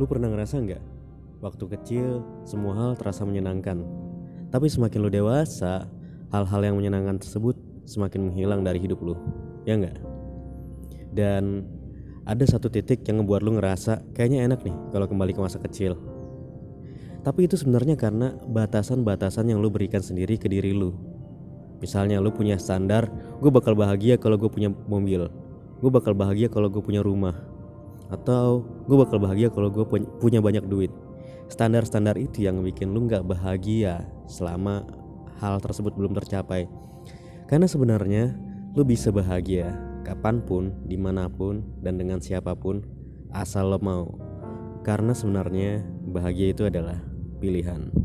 Lu pernah ngerasa nggak? Waktu kecil semua hal terasa menyenangkan. Tapi semakin lu dewasa, hal-hal yang menyenangkan tersebut semakin menghilang dari hidup lu. Ya nggak? Dan ada satu titik yang ngebuat lu ngerasa kayaknya enak nih kalau kembali ke masa kecil. Tapi itu sebenarnya karena batasan-batasan yang lu berikan sendiri ke diri lu. Misalnya lu punya standar, gue bakal bahagia kalau gue punya mobil, gue bakal bahagia kalau gue punya rumah, atau gue bakal bahagia kalau gue punya banyak duit. Standar-standar itu yang bikin lu nggak bahagia selama hal tersebut belum tercapai. Karena sebenarnya lu bisa bahagia kapan pun, di mana pun, dan dengan siapa pun asal lo mau. Karena sebenarnya bahagia itu adalah pilihan.